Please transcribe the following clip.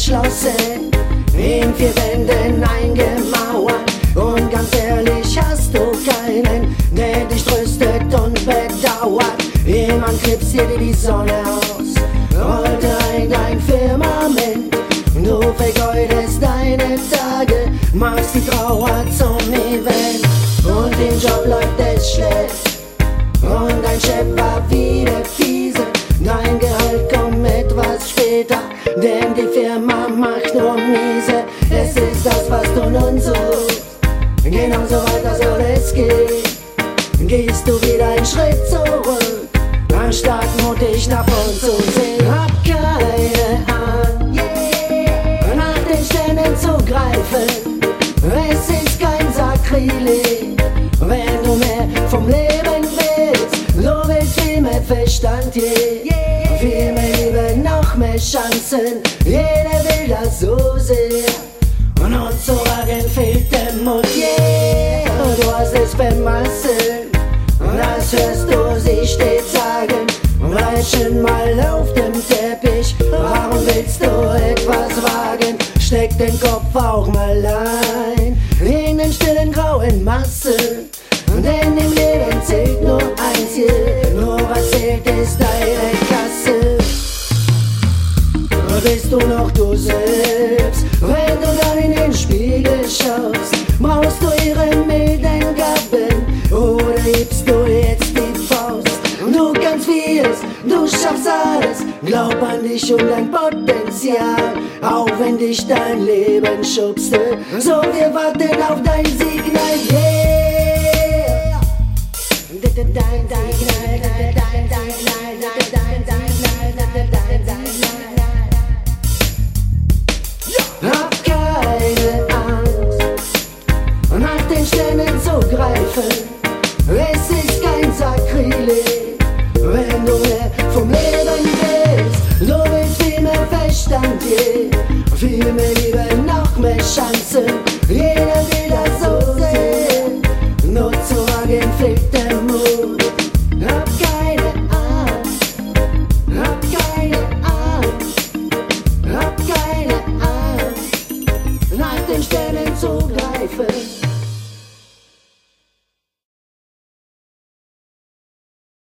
verschlossen, in vier Wänden eingemauert. Und ganz ehrlich hast du keinen, der dich tröstet und bedauert. Jemand klipst dir die Sonne aus, rollt rein dein Firmament. Du vergeudest deine Tage, machst die Trauer zum Event. Und im Job läuft es schlecht, später, denn die Firma macht nur miese. Es ist das, was du nun suchst. Genau so weiter soll es gehen. Gehst du wieder einen Schritt zurück, anstatt mutig nach vorn zu sehen. Hab keine yeah. nach den Sternen zu greifen. Es ist kein Sakrileg, wenn du mehr vom Leben willst. So willst viel mehr Verstand, yeah. viel mehr noch mehr Chancen. Jeder will das so sehr. Und uns zu wagen fehlt der Mut, yeah. Du hast es vermasselt, das hörst du sie stets sagen. Bleib schon mal auf dem Teppich, warum willst du etwas wagen? Steck den Kopf auch mal ein, in den stillen grauen Massen. Denn im bist du noch du selbst. Wenn du dann in den Spiegel schaust, brauchst du ihre milden Gaben oder hebst du jetzt die Faust. Du kannst vieles, du schaffst alles, glaub an dich und dein Potenzial, auch wenn dich dein Leben schubste. So wir warten auf dein Signal, yeah. zustande. Viel mehr Liebe, noch mehr Chancen. Jeder will das so sehen. Nur zu wagen fehlt der Mut. Hab keine Angst, hab keine Angst, hab keine Angst. Nach den Sternen zu greifen.